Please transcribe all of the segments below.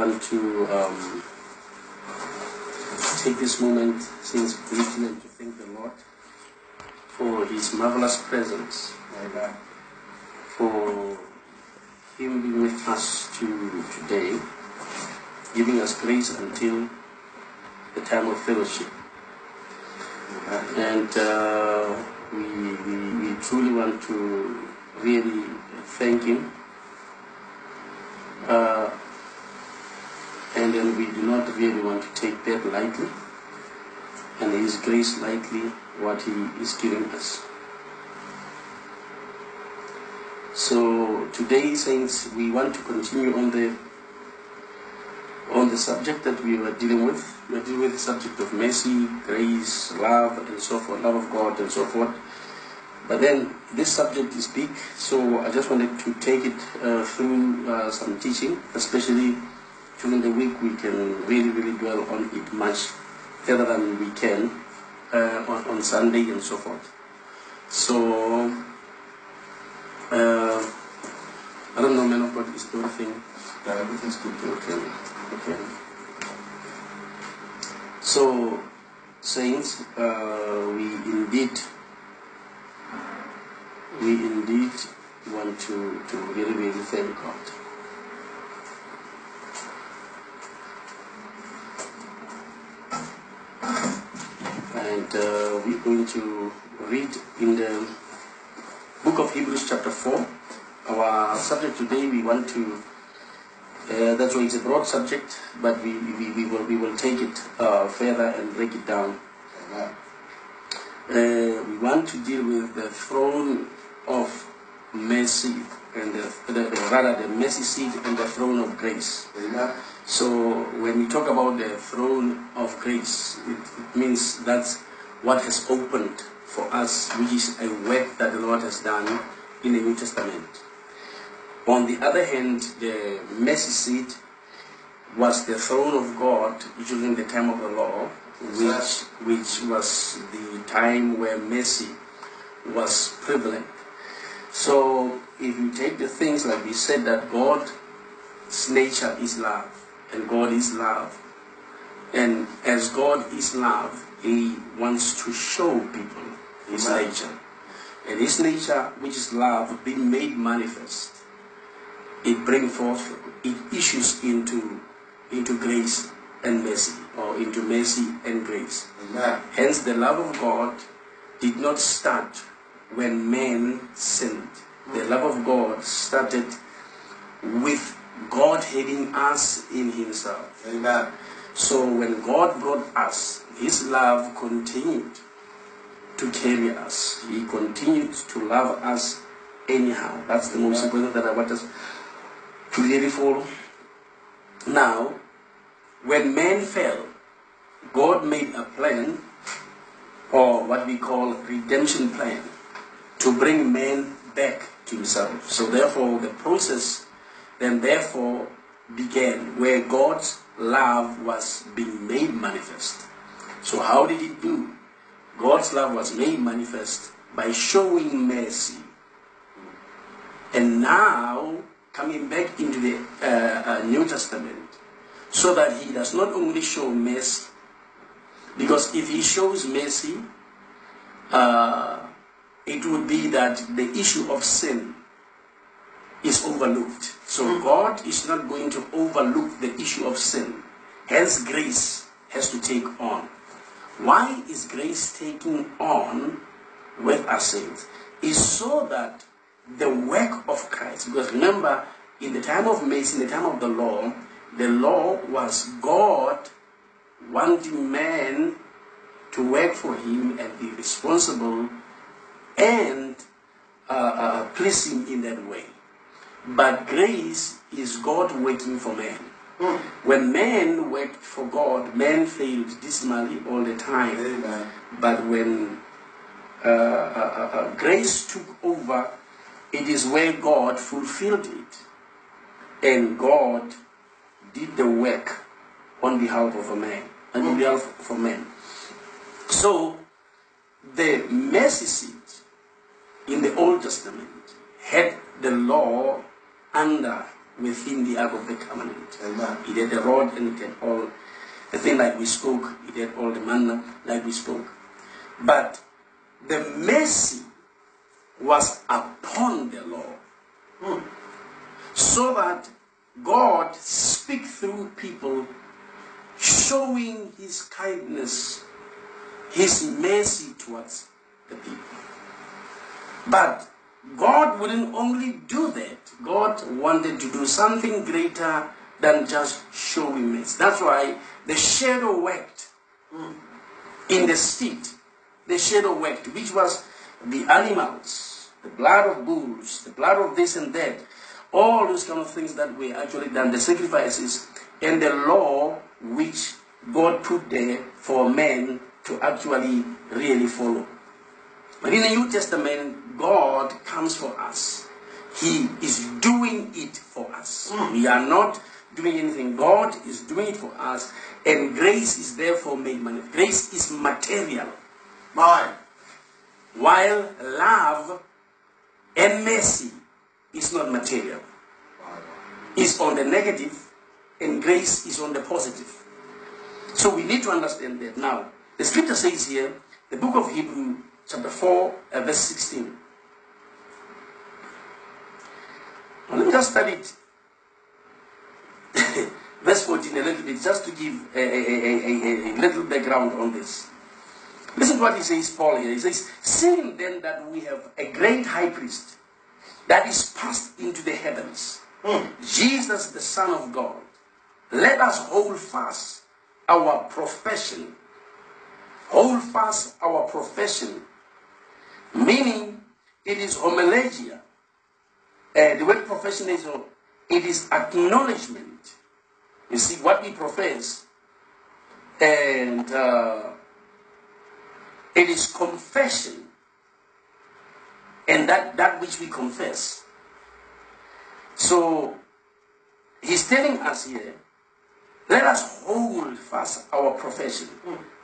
want to um, take this moment since briefly to thank the Lord for His marvelous presence, Amen. for Him being with us to today, giving us grace until the time of fellowship. And uh, we, we, we truly want to really thank Him. Uh, and then we do not really want to take that lightly and His grace lightly what He is giving us. So today, saints, we want to continue on the on the subject that we were dealing with. We are dealing with the subject of mercy, grace, love, and so forth, love of God, and so forth. But then this subject is big, so I just wanted to take it uh, through uh, some teaching, especially during the week. We can really, really dwell on it much further than we can uh, on, on Sunday and so forth. So uh, I don't know, man of God, is there anything? Yeah, everything's good. Okay. Okay. So, saints, uh, we indeed, we indeed want to, to really, really thank God. Uh, we're going to read in the book of Hebrews, chapter 4. Our subject today, we want to uh, that's why it's a broad subject, but we, we, we, will, we will take it uh, further and break it down. Uh, we want to deal with the throne of mercy, and the, the, rather the mercy seat and the throne of grace. Amen. So when we talk about the throne of grace, it, it means that's what has opened for us, which is a work that the Lord has done in the New Testament. On the other hand, the mercy seat was the throne of God during the time of the law, which, which was the time where mercy was prevalent. So if you take the things like we said that God's nature is love, and God is love, and as God is love, He wants to show people His Amen. nature. And His nature, which is love, being made manifest it brings forth, it issues into, into grace and mercy, or into mercy and grace. Amen. Hence, the love of God did not start when man sinned. The love of God started with God having us in Himself. Amen. So, when God brought us, His love continued to carry us. He continued to love us anyhow. That's the most important that I want us to really follow. Now, when man fell, God made a plan, or what we call redemption plan, to bring man back to himself. So therefore, the process then therefore began where God's love was being made manifest. So how did it do? God's love was made manifest by showing mercy. And now coming back into the uh, uh, New Testament, so that he does not only show mercy, because if he shows mercy, uh, it would be that the issue of sin is overlooked. So God is not going to overlook the issue of sin. Hence, grace has to take on. Why is grace taking on with our sins? Is so that the work of Christ, because remember, in the time of mercy, in the time of the law, the law was God wanting man to work for him and be responsible and uh, uh, please him in that way. But grace is God working for man. When men worked for God, men failed dismally all the time. Amen. But when uh, uh, uh, uh, grace took over, it is where God fulfilled it. And God did the work on behalf of a man, on behalf of a man. So, the mercy seat in the Old Testament had the law under within the Ark of the Covenant. Amen. He did the rod and he did all the thing like we spoke. He did all the manna like we spoke. But the mercy was upon the law. Hmm. So that God speak through people showing his kindness, his mercy towards the people. But God wouldn't only do that. God wanted to do something greater than just showing mercy. That's why the shadow worked in the street. The shadow worked, which was the animals, the blood of bulls, the blood of this and that, all those kind of things that were actually done, the sacrifices and the law which God put there for men to actually really follow. But in the New Testament, God comes for us. He is doing it for us. Hmm. We are not doing anything. God is doing it for us, and grace is therefore made manifest. Grace is material, My. while love and mercy is not material. Is on the negative, and grace is on the positive. So we need to understand that. Now, the scripture says here, the book of Hebrew, chapter 4, uh, verse 16. Now, let me just study it. verse 14 a little bit, just to give a, a, a, a, a little background on this. Listen to what he says, Paul here. He says, Seeing then that we have a great high priest that is passed into the heavens, Jesus, the Son of God, let us hold fast our profession. Hold fast our profession. Meaning, it is homologia. Uh, the word profession is uh, it is acknowledgement. You see what we profess, and uh, it is confession, and that that which we confess. So he's telling us here, let us hold fast our profession,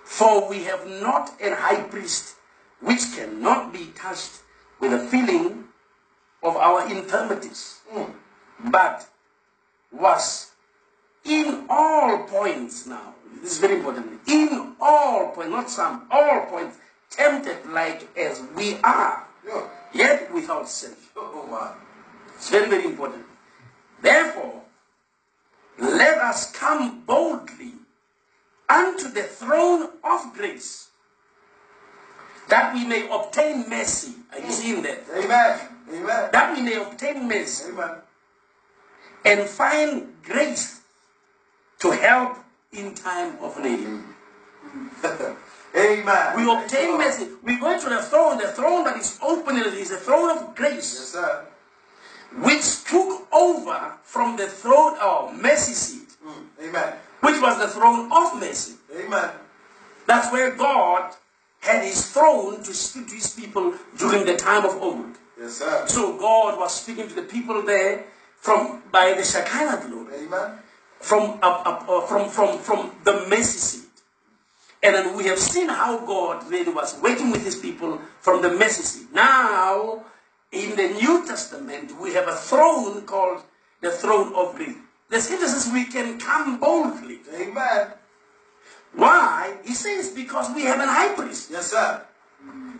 for we have not an high priest which cannot be touched with the feeling of our infirmities, hmm. but was in all points now. This is very important. In all points, not some, all points, tempted like as we are, Yeah. yet without sin. Oh, my. It's very, very important. Therefore, let us come boldly unto the throne of grace, that we may obtain mercy. Are you seeing that? Amen. Amen. That we may obtain mercy Amen. and find grace to help in time of need. Amen. We obtain mercy. We go to the throne, the throne that is open is the throne of grace. Yes, sir. which took over from the throne of mercy seat, Mm. Amen. which was the throne of mercy. Amen. That's where God had his throne to speak to his people during the time of old. Yes, sir. So God was speaking to the people there from by the Shekinah glory, Amen. from uh, from from from the mercy seat. And then we have seen how God really was working with his people from the mercy seat. Now, in the New Testament, we have a throne called the throne of grace. The scripture says we can come boldly. Amen. Why? He says because we have an high priest Yes, sir.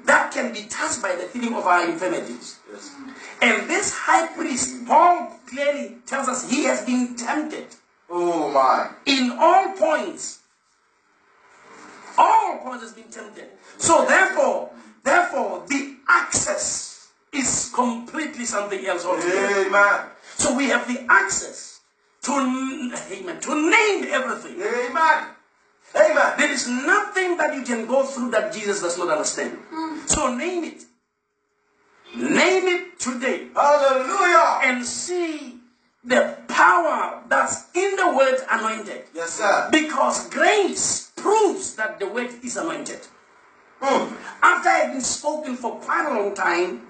that can be touched by the feeling of our infirmities. Yes. And this high priest, Paul clearly tells us he has been tempted Oh, my. in all points. All points has been tempted. So therefore, therefore, the access is completely something else altogether. Amen. So we have the access to amen, to name everything. Amen. Amen. There is nothing that you can go through that Jesus does not understand. So name it. Name it today Hallelujah. and see the power that's in the word anointed. Yes, sir. Because grace proves that the word is anointed. Mm. After it had been spoken for quite a long time,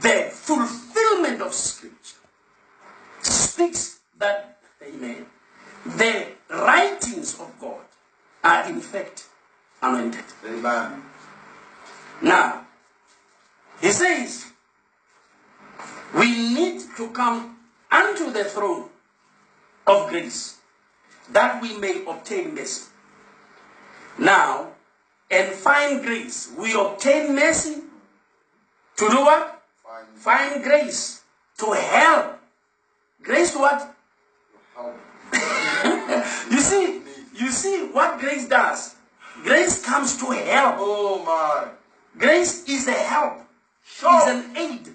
the fulfillment of scripture speaks that, amen, the writings of God are in fact anointed. Amen. Now, he says, we need to come unto the throne of grace that we may obtain mercy. Now, and find grace. We obtain mercy to do what? Find Find grace to help. Grace to what? help. You see, you see what grace does. Grace comes to help. Oh my. Grace is a help. Sure. Is an aid.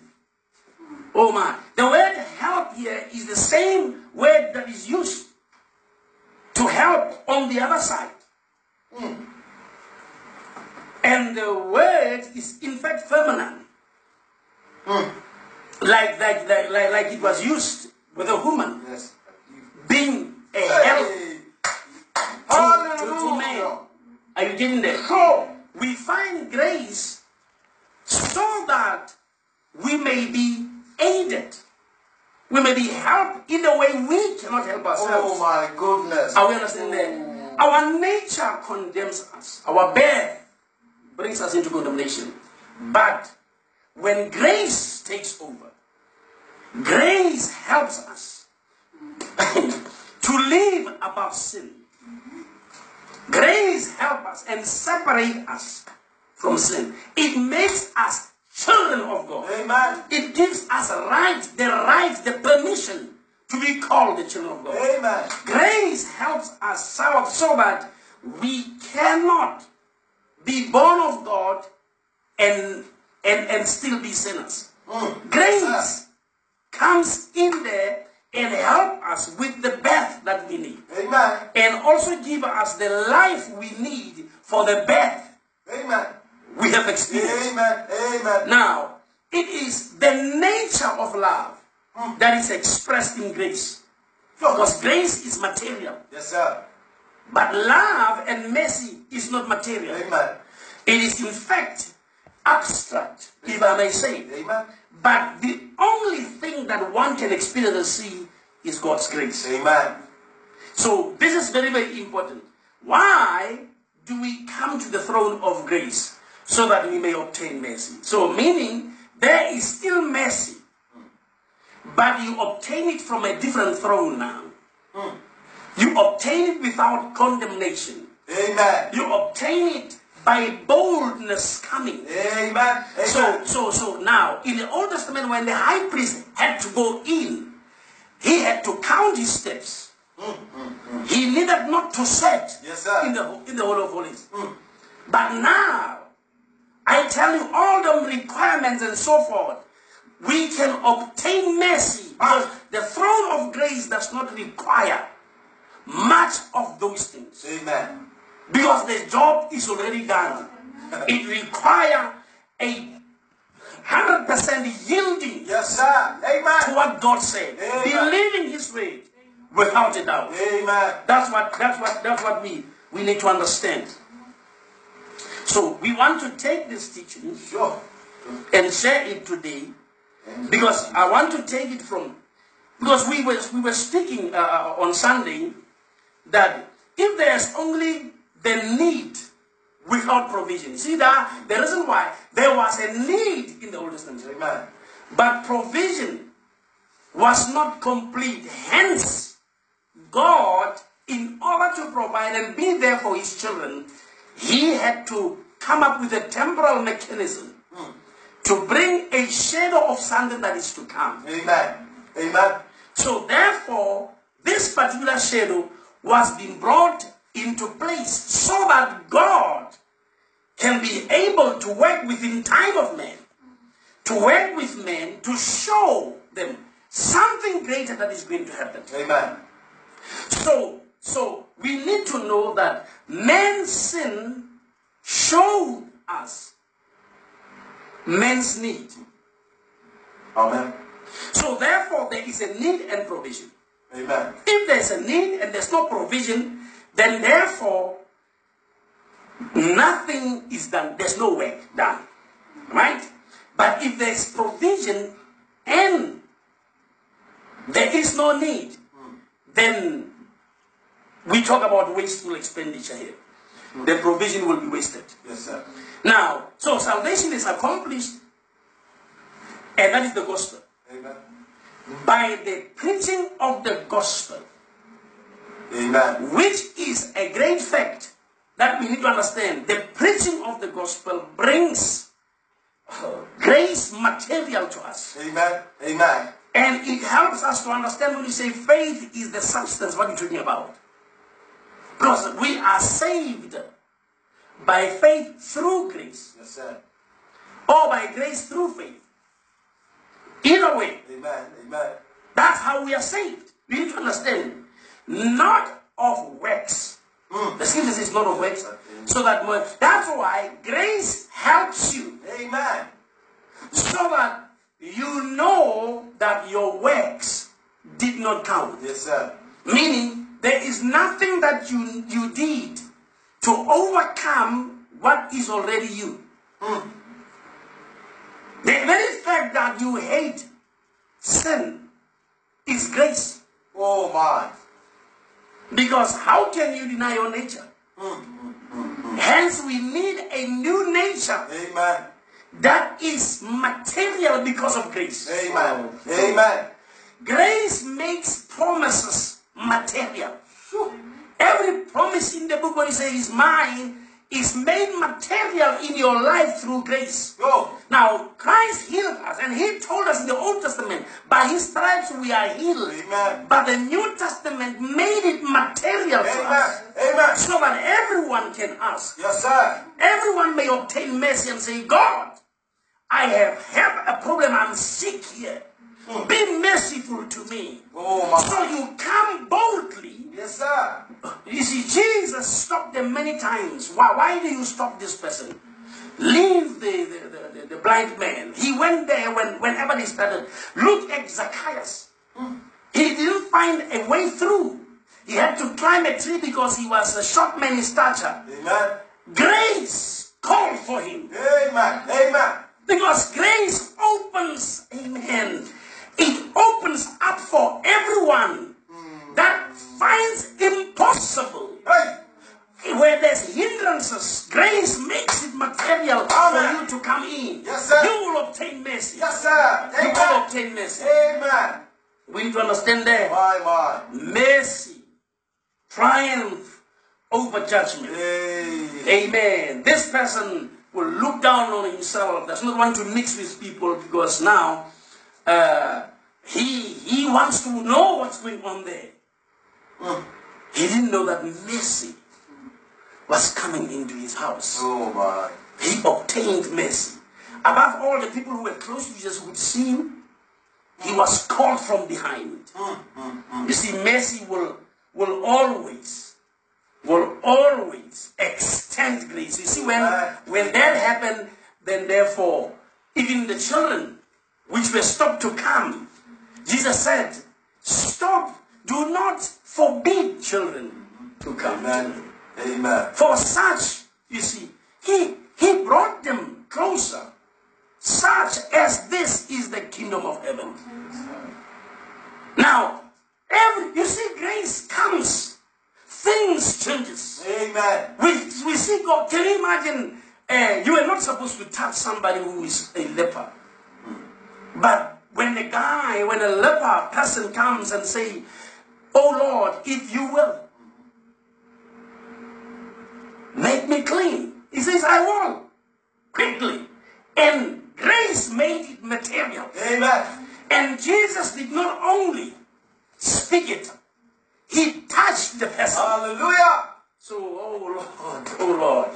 Oh my. The word help here is the same word that is used to help on the other side. Hmm. And the word is in fact feminine. Hmm. Like, like, like, like, like it was used with a woman Yes. being a help Hey. to, to, to man. Hallelujah. You getting there? Sure. we find grace so that we may be aided. We may be helped in a way we cannot help oh ourselves. Oh my goodness. Are we understand that? Oh. Our nature condemns us. Our birth brings us into condemnation. But when grace takes over, grace helps us to live above sin. Grace helps us and separates us from sin. It makes us children of God. Amen. It gives us right, the right, the permission to be called the children of God. Amen. Grace helps us so, so that we cannot be born of God and, and, and still be sinners. Mm. Grace comes in there and help us with the birth that we need. Amen. And also give us the life we need for the birth Amen. we have experienced. Amen. Amen. Now, it is the nature of love hmm. that is expressed in grace. Because grace is material. Yes, sir. But love and mercy is not material. Amen. It is, in fact, abstract, if I may say. Amen. But the only thing that one can experience and see is God's grace. Amen. So, this is very, very important. Why do we come to the throne of grace? So that we may obtain mercy. So, meaning, there is still mercy, but you obtain it from a different throne now. Hmm. You obtain it without condemnation. Amen. You obtain it by boldness coming. Amen. Amen. So, so, so now, in the Old Testament, when the high priest had to go in, he had to count his steps. Mm, mm, mm. He needed not to set Yes, in the in the Holy of Holies. But now, I tell you, all the requirements and so forth, we can obtain mercy ah. because the throne of grace does not require much of those things Amen. Because the job is already done. It requires a hundred percent yielding Yes, sir. Amen. to what God said, Amen. believing His way without a doubt. Amen. That's what that's what that's what we we need to understand. So we want to take this teaching Sure. and share it today because I want to take it from because we were we were speaking uh, on Sunday that if there's only the need without provision, see that the reason why there was a need in the Old Testament, Amen. but provision was not complete. Hence, God, in order to provide and be there for His children, He had to come up with a temporal mechanism to bring a shadow of something that is to come. Amen. Amen. So, therefore, this particular shadow was being brought into place so that God can be able to work within time of men, to work with men to show them something greater that is going to happen. Amen. So, so we need to know that man's sin showed us man's need. Amen. So therefore, there is a need and provision. Amen. If there's a need and there's no provision, then therefore nothing is done. There's no work done. Right? But if there's provision and there is no need, then we talk about wasteful expenditure here. The provision will be wasted. Yes, sir. Now, so salvation is accomplished, and that is the gospel. Amen. by the preaching of the gospel, Amen. which is a great fact that we need to understand. The preaching of the gospel brings uh, grace material to us. Amen. Amen. And it helps us to understand when you say faith is the substance, what you're talking about. Because we are saved by faith through grace, Yes, sir. or by grace through faith. Either way, Amen. Amen. that's how we are saved. We need to understand. Not of works. Mm. The scripture says not of works. So that that's why grace helps you Amen. so that you know that your works did not count. Yes, sir. Meaning, there is nothing that you, you did to overcome what is already you. The very fact that you hate sin is grace. Oh, my. Because how can you deny your nature? Hence, we need a new nature Amen. that is material because of grace. Amen. Amen. Grace makes promises material. Every promise in the book when you say is mine is made material in your life through grace. Go. Now, Christ healed us, and He told us in the Old Testament, by His stripes we are healed. Amen. But the New Testament made it material to Amen. us Amen. so that everyone can ask. Yes, sir. Everyone may obtain mercy and say, God, I have had a problem, I'm sick here. Hmm. Be merciful to me. Oh, my. So you come boldly. Yes, sir. You see, Jesus stopped them many times. Why, why do you stop this person? Leave the, the, the, the, blind man. He went there when, whenever they started. Look at Zacchaeus. Hmm. He didn't find a way through. He had to climb a tree because he was a short man in stature. Amen. Grace called for him. Amen. Amen. Because grace opens, amen. It opens up for everyone that finds impossible. Hey. Where there's hindrances, grace makes it material Amen. for you to come in. Yes, sir. You will obtain mercy. Yes, sir. You will obtain mercy. Amen. We need to understand that My, my. mercy triumph over judgment. Amen. This person will look down on himself, does not want to mix with people because now uh, he, he wants to know what's going on there. Mm. He didn't know that mercy was coming into his house. Oh, my. He obtained mercy. Above all, the people who were close to Jesus would see him. He was called from behind. You see, mercy will, will always, will always extend grace. You see, when, when that happened, then therefore, even the children which were stopped to come, Jesus said, Stop, do not forbid children to come. to me." Amen. Amen. For such, you see, he, he brought them closer. Such as this is the kingdom of heaven. Now, every you see, grace comes, things changes. Amen. We, we see God. Can you imagine? Uh, you are not supposed to touch somebody who is a leper, but when a guy, when a leper person comes and say, "Oh Lord, if you will, make me clean," he says, "I will quickly," and grace made it material. Amen. And Jesus did not only speak it, he touched the person. Hallelujah. So, oh Lord, oh Lord,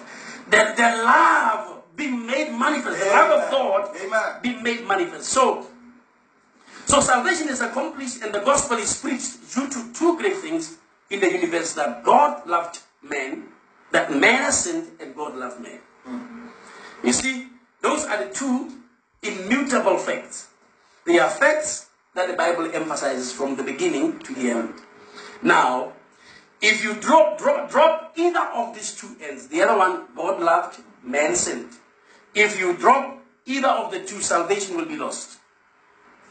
that the love be made manifest, the love of God Amen. be made manifest. So, so salvation is accomplished and the gospel is preached due to two great things in the universe that God loved man, that man has sinned and God loved man. You see, those are the two immutable facts. They are facts that the Bible emphasizes from the beginning to the end. Now, if you drop, drop, drop either of these two ends, the other one, God loved, man sinned. If you drop either of the two, salvation will be lost.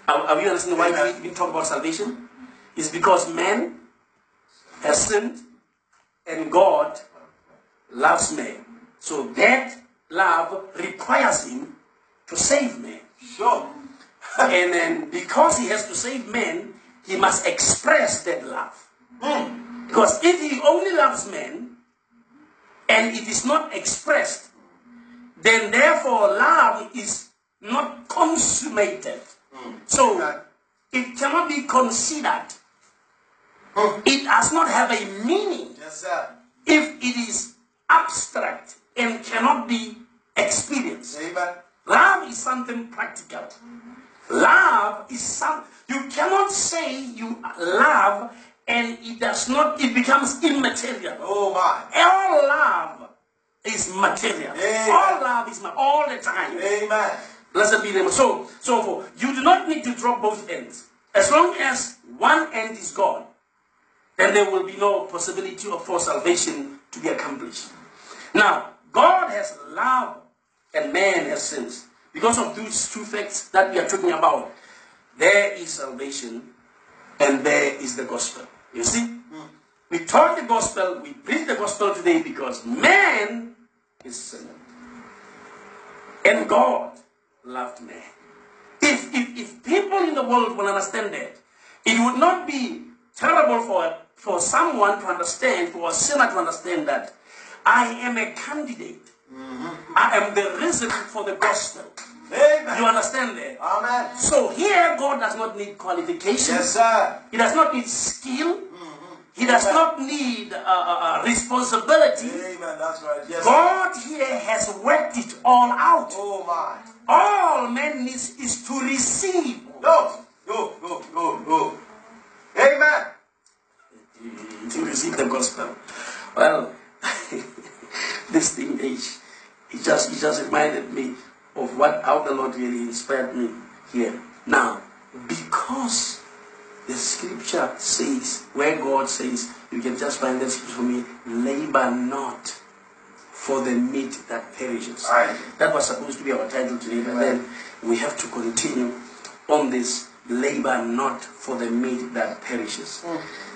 Are, are you understanding why we, we talk about salvation? It's because man has sinned and God loves man. So that love requires him to save man. Sure. and then because he has to save men, he must express that love. Hmm. Because if he only loves men and it is not expressed, then therefore love is not consummated. So it cannot be considered. Oh. It does not have a meaning Yes, sir. if it is abstract and cannot be experienced. Amen. Love is something practical. Love is something you cannot say you love and it does not it becomes immaterial. Oh, my. All love is material. Amen. All love is all the time. Amen. Blessed be the name. So, so for, you do not need to drop both ends. As long as one end is gone, then there will be no possibility of for salvation to be accomplished. Now, God has love and man has sins. Because of these two facts that we are talking about, there is salvation and there is the gospel. You see? We taught the gospel, we preach the gospel today because man is sinner. And God loved me. If, if, if people in the world will understand that, it would not be terrible for, for someone to understand, for a sinner to understand that I am a candidate. I am the reason for the gospel. Amen. You understand that? Amen. So here, God does not need qualifications. Yes, sir. He does not need skill. He does not need uh, uh, uh, responsibility. Amen. That's right. Yes. sir. God here has worked it all out. Oh, my. All man needs is to receive. Go. Go. Go. Go. Go. Amen. To receive the gospel. Well, this thing is, it just it just reminded me of what how the Lord really inspired me here. Now, because the scripture says, where God says, you can just find that scripture for me, labor not for the meat that perishes. Aye. That was supposed to be our title today, but then we have to continue on this labor not for the meat that perishes.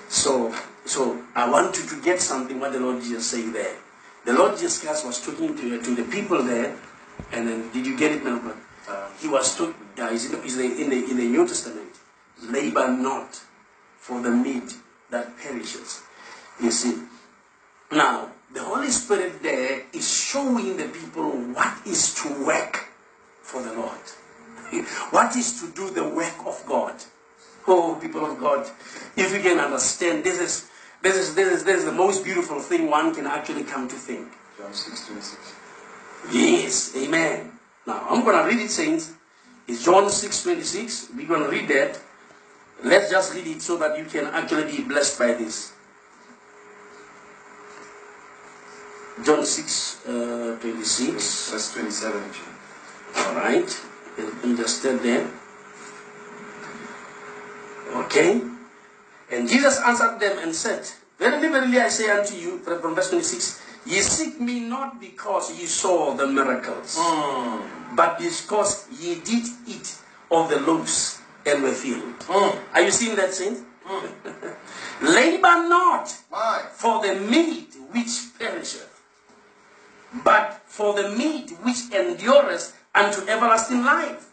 So, so I want you to get something what the Lord Jesus said there. The Lord Jesus Christ was talking to, to the people there, and then did you get it, man? Uh, he was talking. Uh, is in, is in, in, the, in the New Testament. Labor not for the meat that perishes. You see. Now, the Holy Spirit there is showing the people what is to work for the Lord. What is to do the work of God. Oh, people of God, if you can understand, this is this is this is this is the most beautiful thing one can actually come to think. John 6 26. Yes, amen. Now I'm gonna read it, saints. It's John 6 26. We're gonna read that. Let's just read it so that you can actually be blessed by this. John 6 uh, 26. Verse 27. actually. All right. Understand that. Okay. And Jesus answered them and said, Verily, verily, I say unto you, from verse 26, Ye seek me not because ye saw the miracles, mm. but because ye did eat of the loaves and were filled. Mm. Are you seeing that, saint? Mm. Labor not My. for the meat which perisheth, but for the meat which endureth unto everlasting life,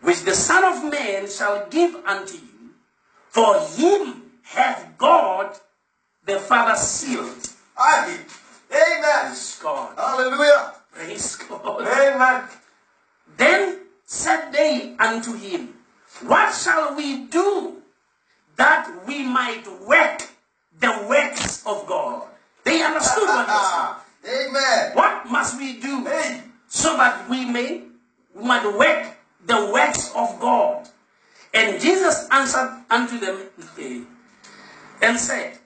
which the Son of Man shall give unto you. For him hath God the Father sealed. Amen. Praise God. Hallelujah. Praise God. Amen. Then said they unto him, What shall we do that we might work the works of God? They understood what was. Amen. What must we do Hey. so that we may we might work the works of God? And Jesus answered unto them eh, and said,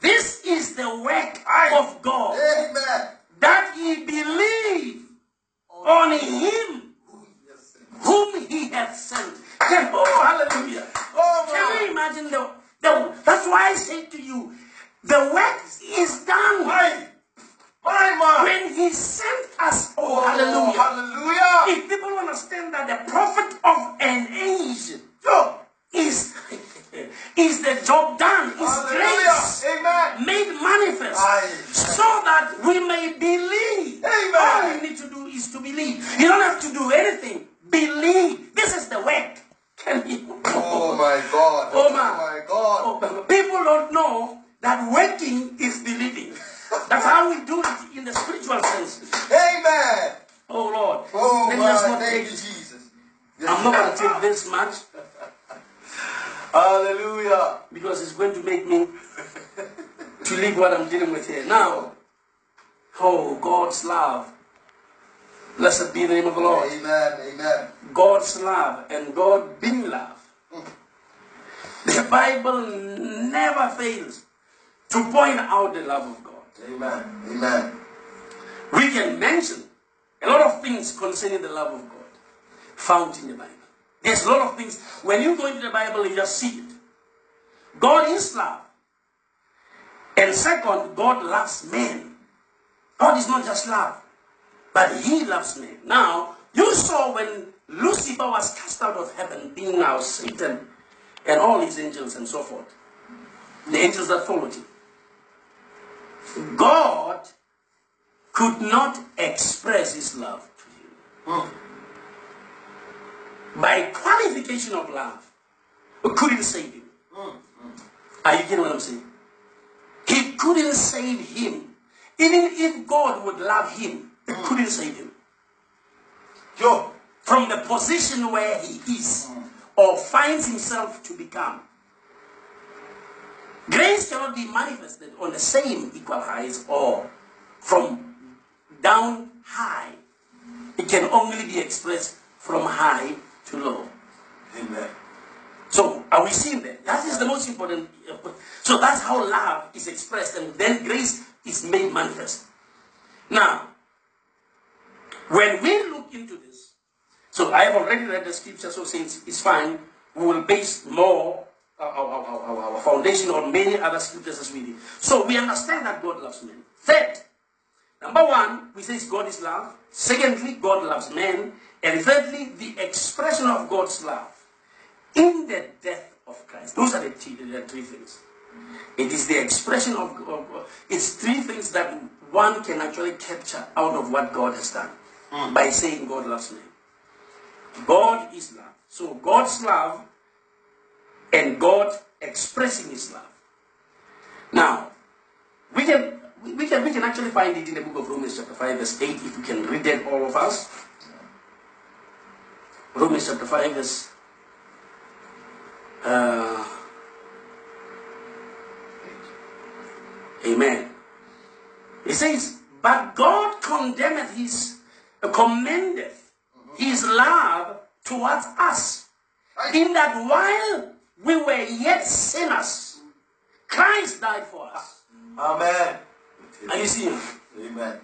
This is the work of God, Amen. that ye believe on oh. him Yes. whom he hath sent. Can, oh, hallelujah. Oh, Can you imagine the, the that's why I say to you, the work is done. When he sent us, oh, hallelujah. Oh, hallelujah. If people understand that the prophet of an age is, is the job done, is grace Amen. made manifest Aye. so that we may believe. Amen. All we need to do is to believe. You don't have to do anything. Believe. This is the work. Can you? Oh my God. Oh, oh my God. Oh, people don't know that waiting is believing work. how we do it in the spiritual sense. Amen. Oh Lord. Oh, Let not thank take you, Jesus. I'm not going to take this much Hallelujah. because it's going to make me to leave what I'm dealing with here. Now, oh, God's love. Blessed be the name of the Lord. Amen. Amen. God's love and God being love. Mm. The Bible never fails to point out the love of God. Amen. Amen. We can mention a lot of things concerning the love of God found in the Bible. There's a lot of things. When you go into the Bible, you just see it. God is love. And second, God loves men. God is not just love, but He loves men. Now, you saw when Lucifer was cast out of heaven, being now Satan and all his angels and so forth, the angels that followed him. God could not express his love to him by qualification of love, couldn't save him. Are you getting what I'm saying? He couldn't save him. Even if God would love him, he couldn't save him. Sure. From the position where he is or finds himself to become. Grace cannot be manifested on the same equal heights or from down high. It can only be expressed from high to low. Amen. So, are we seeing that? That is the most important. So, that's how love is expressed, and then grace is made manifest. Now, when we look into this, so I have already read the scripture, so since it's fine, we will base more our, our, our, our foundation on many other scriptures as we did. So, we understand that God loves men. Third, number one, we say God is love. Secondly, God loves men. And thirdly, the expression of God's love in the death of Christ. Those are the three, the three things. It is the expression of, of it's three things that one can actually capture out of what God has done hmm. by saying God loves me. God is love. So God's love and God expressing his love. Now, we can we can we can actually find it in the book of Romans chapter 5, verse 8, if we can read that all of us. Romans chapter 5, verse uh, Amen. He says, But God condemneth his uh, commendeth his love towards us. In that while we were yet sinners, Christ died for us. Amen. Are you seeing? Amen.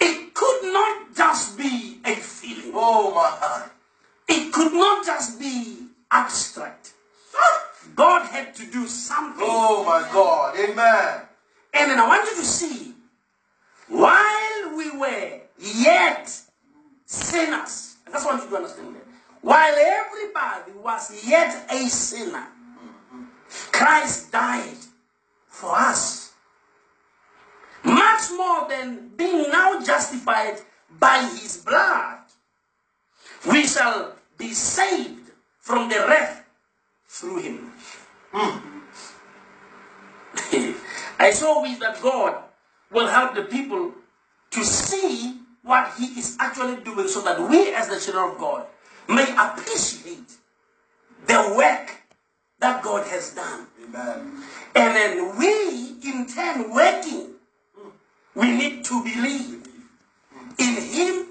It could not just be a feeling. Oh my. God. It could not just be abstract. God had to do something. Oh my God. Amen. And then I want you to see, while we were yet sinners, and that's what you to understand. While everybody was yet a sinner, Christ died for us. Much more than being now justified by his blood, we shall be saved from the wrath through him. Hmm. I so wish that God will help the people to see what He is actually doing so that we, as the children of God, may appreciate the work that God has done. Amen. And then we, in turn, working, we need to believe in Him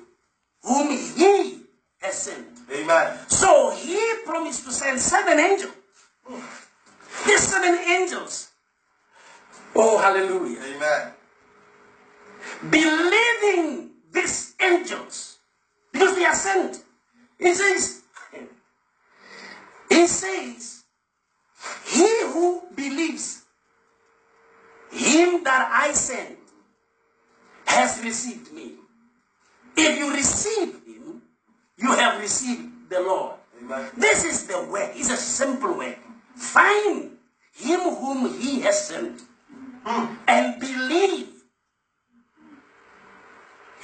whom He has sent. Amen. So He promised to send seven angels. These seven angels. Oh, hallelujah. Amen. believing these angels because they are sent. He says, He says, He who believes him that I sent has received me. If you receive him, you have received the Lord. Amen. This is the way. It's a simple way. Find him whom he has sent hmm. and believe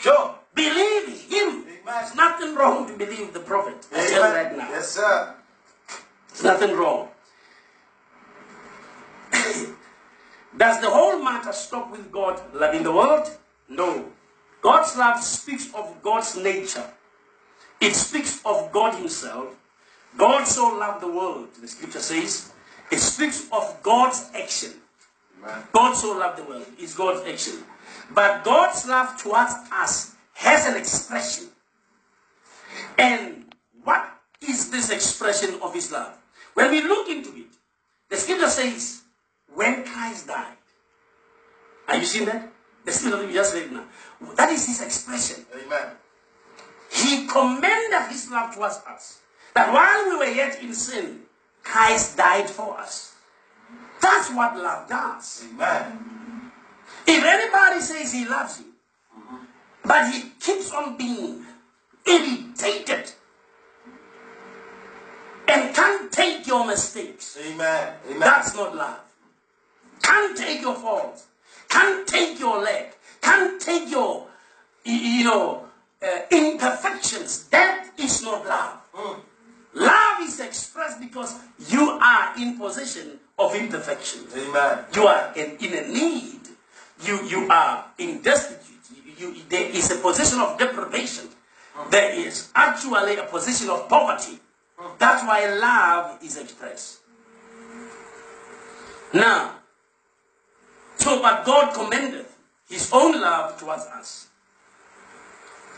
Sure. Believe him. There's nothing wrong to believe the prophet. I tell right now. Yes, sir. There's nothing wrong. Does the whole matter stop with God loving the world? No. God's love speaks of God's nature. It speaks of God Himself. God so loved the world, the scripture says. It speaks of God's action. Amen. God so loved the world is God's action. But God's love towards us has an expression. And what is this expression of His love? When we look into it, the scripture says, when Christ died. Are you seeing that? The scripture we just read now. That is His expression. Amen. He commended his love towards us. That while we were yet in sin, Christ died for us. That's what love does. Amen. If anybody says he loves you, but he keeps on being irritated and can't take your mistakes, Amen. Amen. that's not love. Can't take your faults, can't take your leg, can't take your, you know, uh, imperfections. That is not love. Mm. Love is expressed because you are in possession of imperfections. Amen. You are in, in a need. You, you are in destitute. You, there is a position of deprivation. There is actually a position of poverty. That's why love is expressed. Now, so but God commended his own love towards us.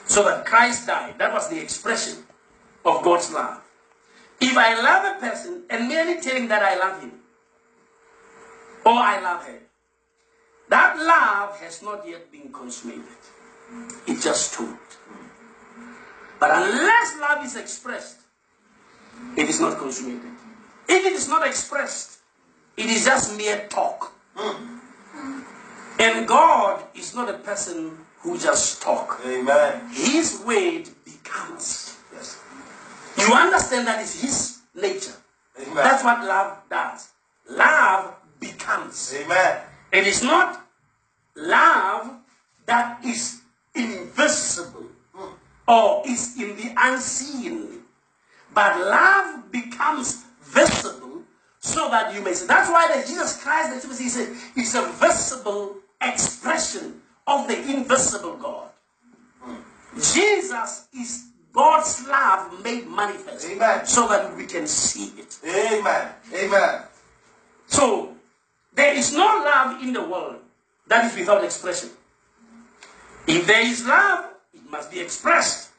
So that Christ died. That was the expression of God's love. If I love a person and merely tell him that I love him, or I love her, that love has not yet been consummated. It just told. But unless love is expressed, it is not consummated. If it is not expressed, it is just mere talk. And God is not a person who just talk. Amen. His word becomes. Yes. You understand that is his nature. Amen. That's what love does. Love becomes. Amen. It is not love that is invisible or is in the unseen, but love becomes visible so that you may see. That's why the Jesus Christ, the Scripture says, is a visible expression of the invisible God. Jesus is God's love made manifest Amen. so that we can see it. Amen. Amen. So, there is no love in the world that is without expression. If there is love, it must be expressed.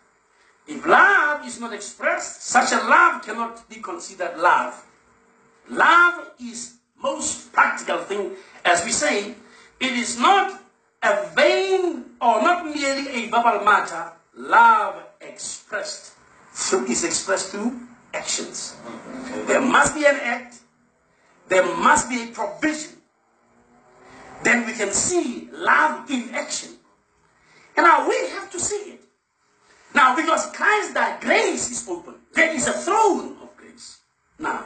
If love is not expressed, such a love cannot be considered love. Love is most practical thing, as we say, it is not a vain or not merely a verbal matter. Love expressed through, is expressed through actions. There must be an act there must be a provision. Then we can see love in action. And now we have to see it. Now, because Christ that grace is open. There is a throne of grace. Now,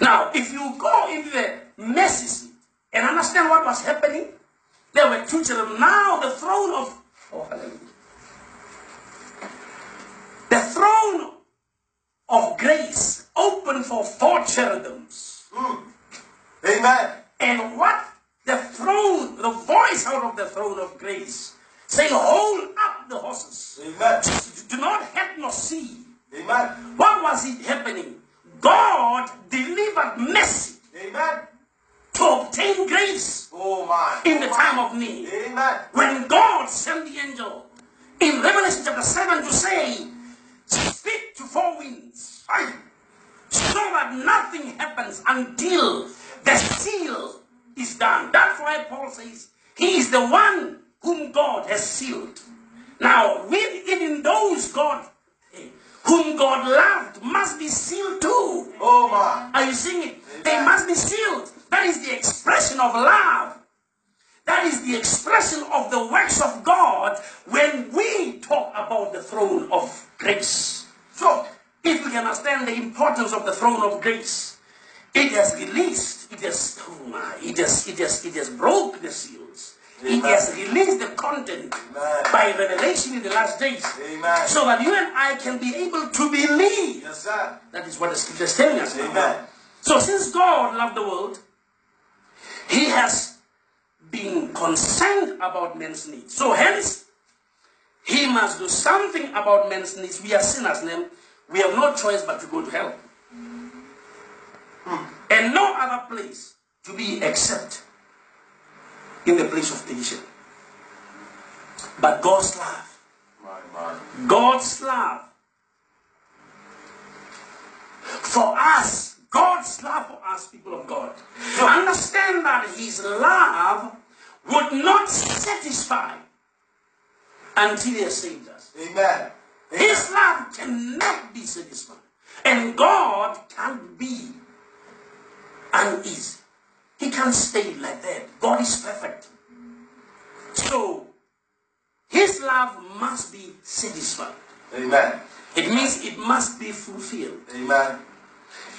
now, if you go into the mercy seat and understand what was happening, there were two cherubim. Now the throne of oh. The throne of grace open for four cherubims. Hmm. Amen. And what the throne, the voice out of the throne of grace, saying, Hold up the horses. Amen. Do not have nor see. Amen. What was it happening? God delivered mercy Amen. to obtain grace Oh my. in the Oh, time of need. Amen. When God sent the angel in Revelation chapter 7 to say, Speak to four winds, aye, so that nothing happens until the seal is done. That's why Paul says, He is the one whom God has sealed. Now, with even those God whom God loved must be sealed too. Oh my. Are you seeing it? They must be sealed. That is the expression of love. That is the expression of the works of God when we talk about the throne of grace. So, if we can understand the importance of the throne of grace, it has released, it has, oh my, it has, it has, it has broke the seals. It Amen. has released the content Amen. by revelation in the last days. Amen. So that you and I can be able to believe. Yes, sir. That is what the scripture is telling us. Amen. So since God loved the world, He has been concerned about men's needs. So hence, he must do something about men's needs. We are sinners, then we have no choice but to go to hell. And no other place to be except in the place of tension. But God's love. God's love for us, God's love for us, people of God. To understand that His love would not satisfy until He has saved us. Amen. His love cannot be satisfied. And God can't be uneasy. He can't stay like that. God is perfect. So, His love must be satisfied. Amen. It means it must be fulfilled. Amen.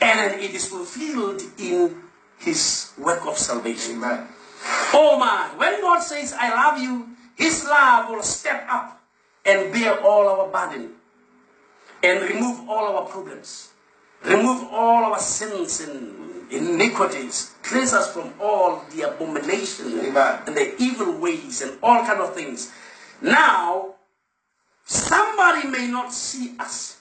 And it is fulfilled in His work of salvation. Amen. Oh my, when God says, I love you, His love will step up and bear all our burden and remove all our problems, remove all our sins and iniquities, cleanse us from all the abomination Amen. and the evil ways and all kind of things. Now, somebody may not see us,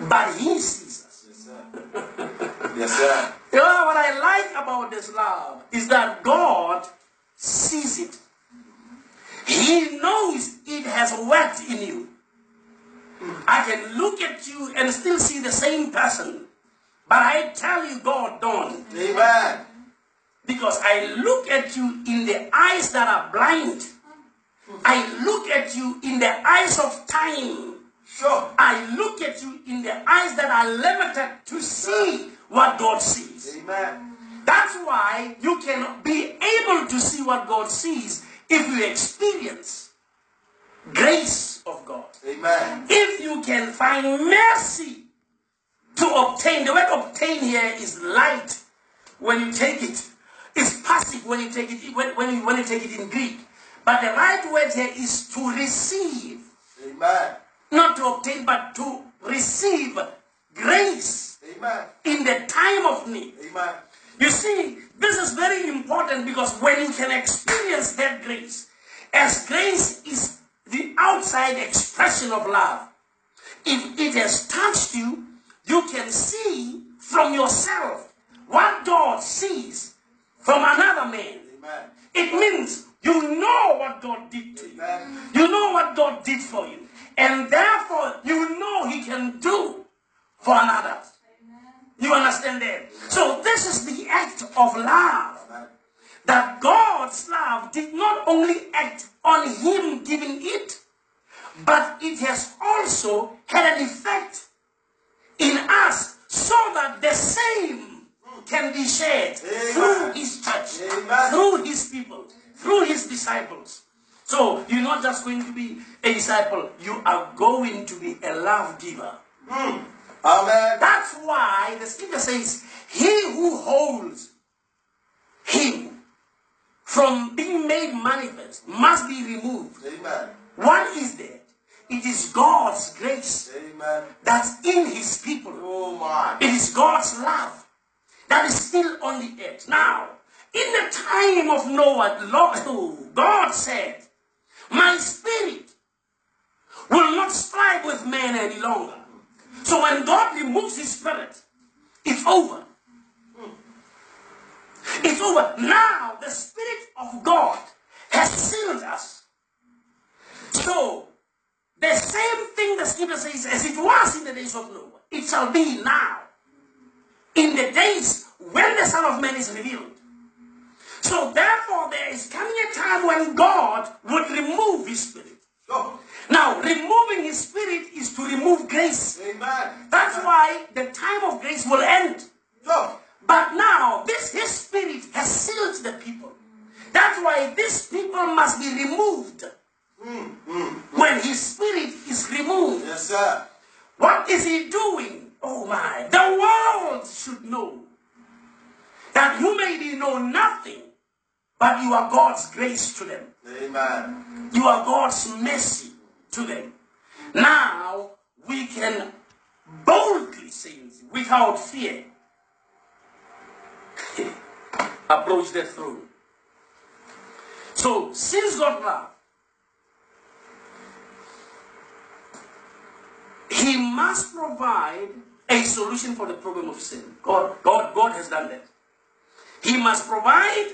but He sees us. Yes, sir. yes, sir. You know what I like about this love is that God sees it. He knows it has worked in you. I can look at you and still see the same person. But I tell you, God don't. Amen. Because I look at you in the eyes that are blind. I look at you in the eyes of time. Sure. I look at you in the eyes that are limited to see what God sees. Amen. That's why you can be able to see what God sees if you experience grace of God. Amen. If you can find mercy to obtain, the word obtain here is light when you take it. It's passive when you take it when, when, you, when you take it in Greek. But the right word here is to receive, Amen. not to obtain, but to receive grace Amen. in the time of need. Amen. You see, this is very important because when you can experience that grace, as grace is the outside expression of love, if it has touched you, you can see from yourself what God sees from another man. Amen. It means you know what God did to you. Amen. You know what God did for you. And therefore, you know He can do for another. You understand that? So, this is the act of love. Amen. That God's love did not only act on Him giving it, but it has also had an effect in us so that the same can be shared through His church, through His people, through His disciples. So you're not just going to be a disciple, you are going to be a love giver. Mm. Amen. That's why the scripture says, He who holds him from being made manifest must be removed. Amen. What is that? It is God's grace Amen. that's in his people. Oh my. It is God's love that is still on the earth. Now, in the time of Noah, Lord, God said, My spirit will not strive with man any longer. So when God removes his spirit, it's over. It's over. Now the spirit of God has sealed us. So the same thing the scripture says as it was in the days of Noah, it shall be now. In the days when the Son of Man is revealed. So therefore there is coming a time when God would remove his spirit. Now, removing his spirit is to remove grace. Amen. That's why the time of grace will end. But now, this his spirit has sealed the people. That's why these people must be removed. Mm. Mm. When his spirit is removed, Yes, sir. what is he doing? Oh my, the world should know that you maybe know nothing, but you are God's grace to them. Amen. You are God's mercy to them. Now we can boldly say without fear approach the throne. So, since God love, He must provide a solution for the problem of sin. God, God, God has done that. He must provide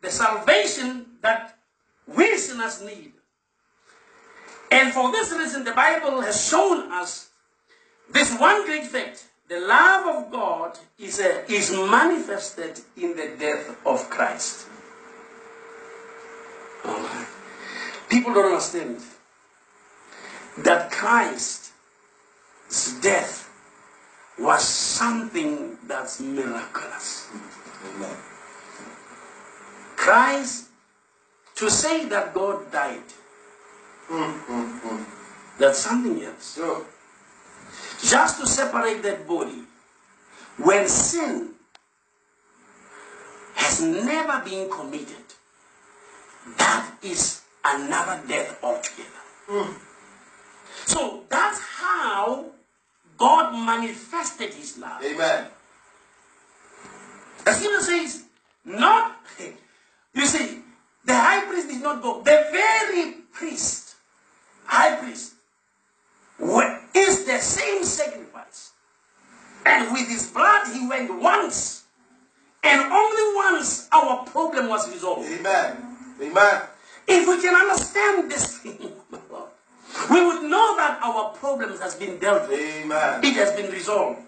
the salvation that we sinners need. And for this reason, the Bible has shown us this one great fact. The love of God is, a, is manifested in the death of Christ. Oh, people don't understand that Christ's death was something that's miraculous. Amen. Christ, to say that God died, Mm, mm, mm. that's something else. Just to separate that body, when sin has never been committed, that is another death altogether. So that's how God manifested his love. Amen. The scripture says, not, you see, the high priest did not go. The very priest, high priest, is the same sacrifice. And with his blood, he went once. And only once our problem was resolved. Amen. Amen. If we can understand this thing, we would know that our problems has been dealt with. Amen. It has been resolved.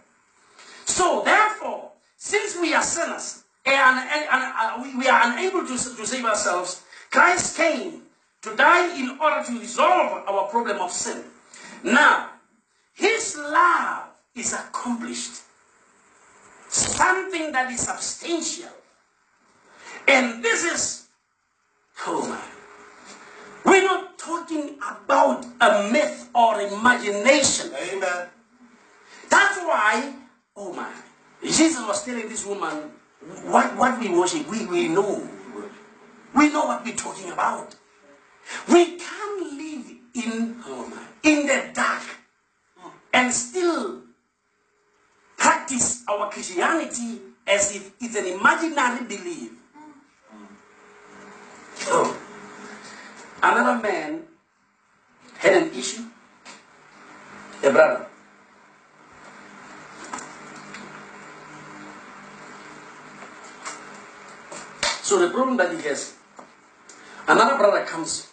So, therefore, since we are sinners and, and- and, uh, we, we are unable to, to save ourselves, Christ came to die in order to resolve our problem of sin. Now, His love is accomplished, something that is substantial. And this is, oh my, we're not talking about a myth or imagination. Amen. That's why, oh my, Jesus was telling this woman, what, what we worship, we, we know. We know what we're talking about. We can't live in, oh in the dark and still practice our Christianity as if it's an imaginary belief. Oh. Another man had an issue, a brother. So the problem that he has, another brother comes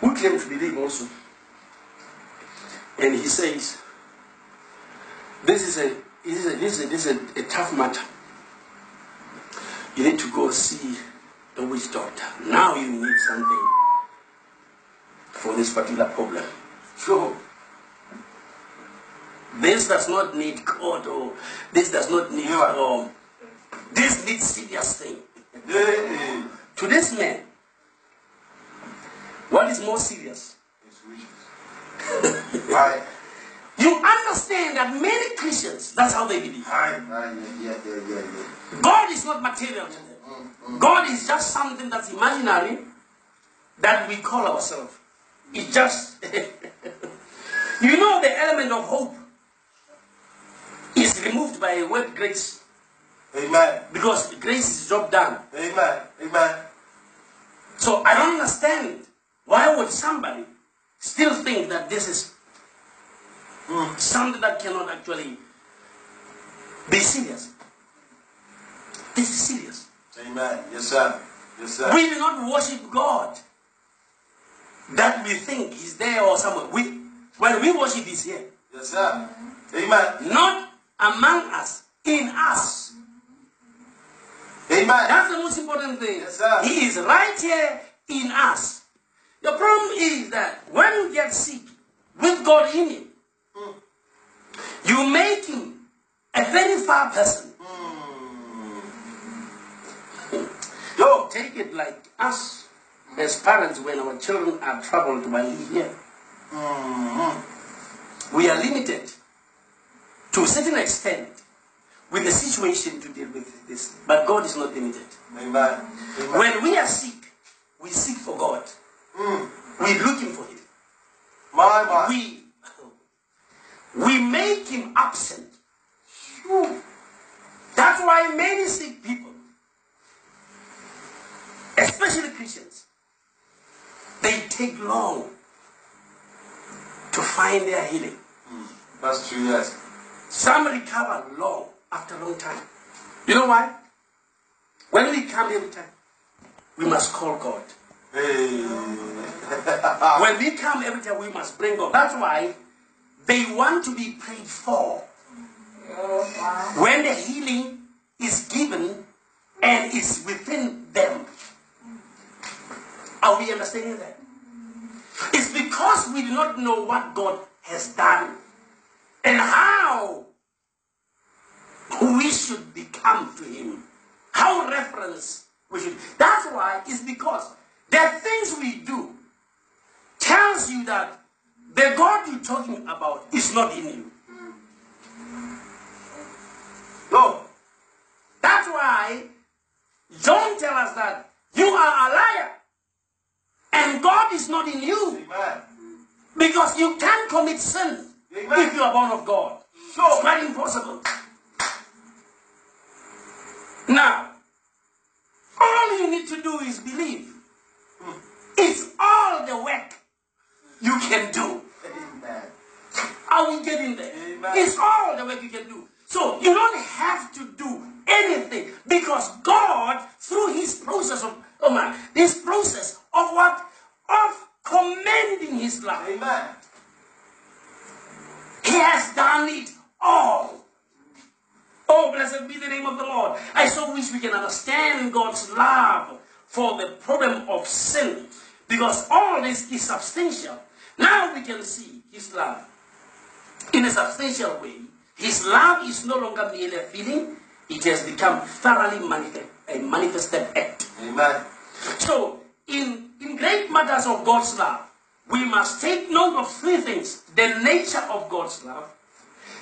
who claims to believe also. And he says, this is a this is a, this is a, this is a, a tough matter. You need to go see a witch doctor. Now you need something for this particular problem. So, This does not need God or this does not need um, this needs serious thing. To this man, what is more serious? Right. You understand that many Christians, that's how they believe. Right. God is not material to them. God is just something that's imaginary that we call ourselves. It's just, you know, the element of hope is removed by a word grace Amen. because grace is dropped down. Amen. Amen. So I don't understand why would somebody still think that this is Mm. something that cannot actually be serious. This is serious. Amen. Yes, sir. Yes, sir. We do not worship God that we think is there or somewhere. We, when we worship, He's here. Yes, sir. Amen. Not among us, in us. Amen. That's the most important thing. Yes, sir. He is right here in us. The problem is that when you get sick with God in you, Mm. you make him a very far person. Yo. Take it like us as parents when our children are troubled by here. Mm-hmm. We are limited to a certain extent with the situation to deal with this. But God is not limited. Amen. Amen. When we are sick, we seek for God. Mm. We're looking for Him. My, my. We we make Him absent. That's why many sick people, especially Christians, they take long to find their healing. Hmm. That's true, yes. Some recover long after a long time. You know why? When we come every time, we must call God. Hey. When we come every time, we must bring God. That's why they want to be prayed for. Oh, when the healing is given and is within them. Are we understanding that? It's because we do not know what God has done and how we should become to Him. How reference we should. That's why it's because the things we do tells you that the God you're talking about is not in you. Go. That's why John tells us that you are a liar and God is not in you Amen. because you can't commit sin Amen. if you are born of God. It's So, quite impossible. Now, all you need to do is believe. Hmm. It's all the work you can do. Amen. Are we getting there? Amen. It's all the work you can do. So you don't have to do anything because God, through His process of oh man, this process of what of commending His love, Amen. He has done it all. Oh, blessed be the name of the Lord. I so wish we can understand God's love for the problem of sin because all this is substantial. Now we can see His love in a substantial way. His love is no longer merely a feeling, it has become thoroughly manifest, a manifested act. Amen. So, in, in great matters of God's love, we must take note of three things the nature of God's love,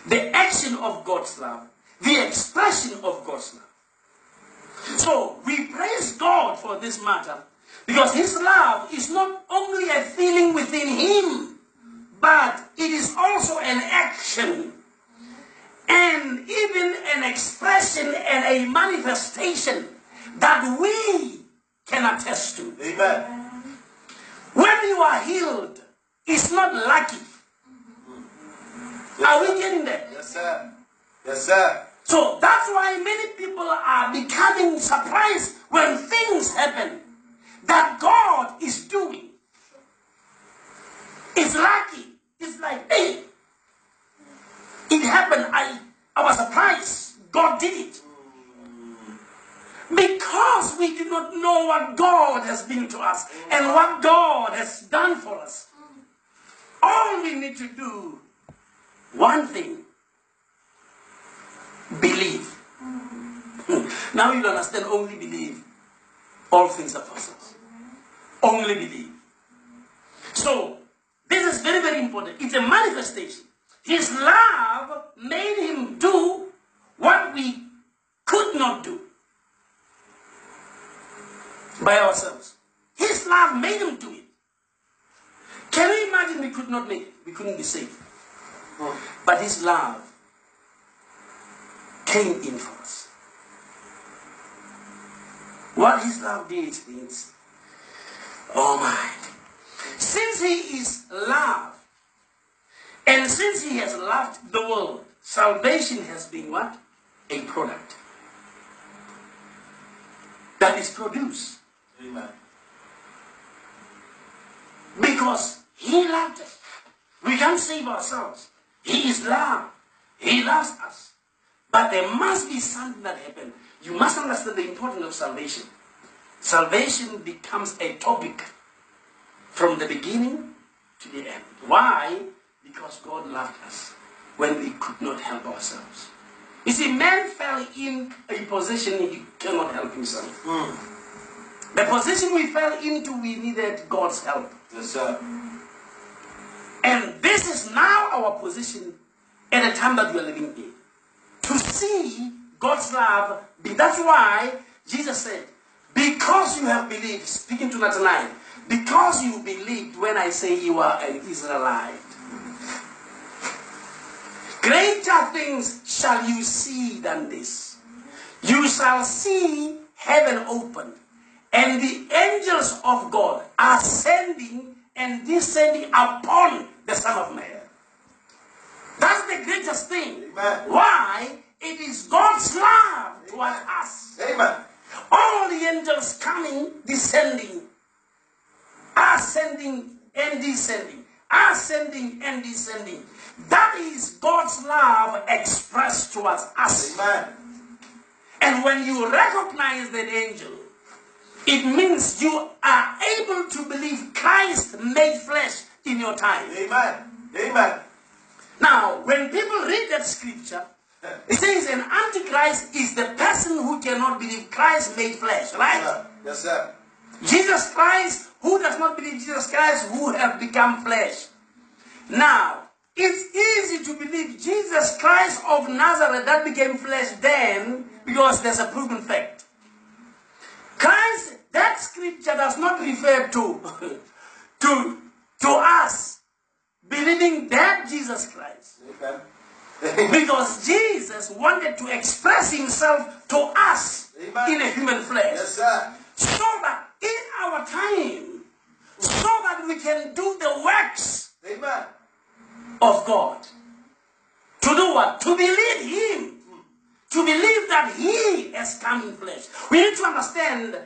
the action of God's love, the expression of God's love. So, we praise God for this matter because His love is not only a feeling within Him, but it is also an action and even an expression and a manifestation that we can attest to. Amen. When you are healed, it's not lucky. Are we getting there? Yes, sir. Yes, sir. So that's why many people are becoming surprised when things happen that God is doing. It's lucky. It's like, hey, it happened. I, I was surprised. God did it. Because we do not know what God has been to us and what God has done for us. All we need to do, one thing, believe. Hmm. Now you understand, only believe. All things are possible. Only believe. So, this is very, very important. It's a manifestation. His love made him do what we could not do by ourselves. His love made him do it. Can you imagine we could not make it? We couldn't be saved. But his love came in for us. What his love did means, oh my. Since he is love, and since he has loved the world, salvation has been what? A product that is produced Amen. because he loved us. We can't save ourselves. He is love. He loves us. But there must be something that happened. You must understand the importance of salvation. Salvation becomes a topic from the beginning to the end. Why? Because God loved us when we could not help ourselves. You see, man fell in a position he cannot help himself. Hmm. The position we fell into, we needed God's help. Yes, sir. And this is now our position at the time that we are living in. To see God's love. That's why Jesus said, Because you have believed, speaking to Nathanael, because you believed when I say you are an Israelite, greater things shall you see than this. You shall see heaven open And the angels of God are ascending and descending upon the Son of Man. That's the greatest thing. Amen. Why? It is God's love towards us. Amen. All the angels coming, descending, ascending and descending, ascending and descending. That is God's love expressed towards us. Amen. And when you recognize that angel, it means you are able to believe Christ made flesh in your time. Amen. Amen. Now, when people read that scripture, it says an antichrist is the person who cannot believe Christ made flesh, Yes, right? sir. Yes, sir. Jesus Christ, who does not believe Jesus Christ, who have become flesh. Now, it's easy to believe Jesus Christ of Nazareth that became flesh then because there's a proven fact. Christ, that scripture does not refer to, to, to us believing that Jesus Christ. Because Jesus wanted to express himself to us Amen. in a human flesh Yes, sir. so that in our time, so that we can do the works Amen. of God. To do what? To believe Him. To believe that He has come in flesh. We need to understand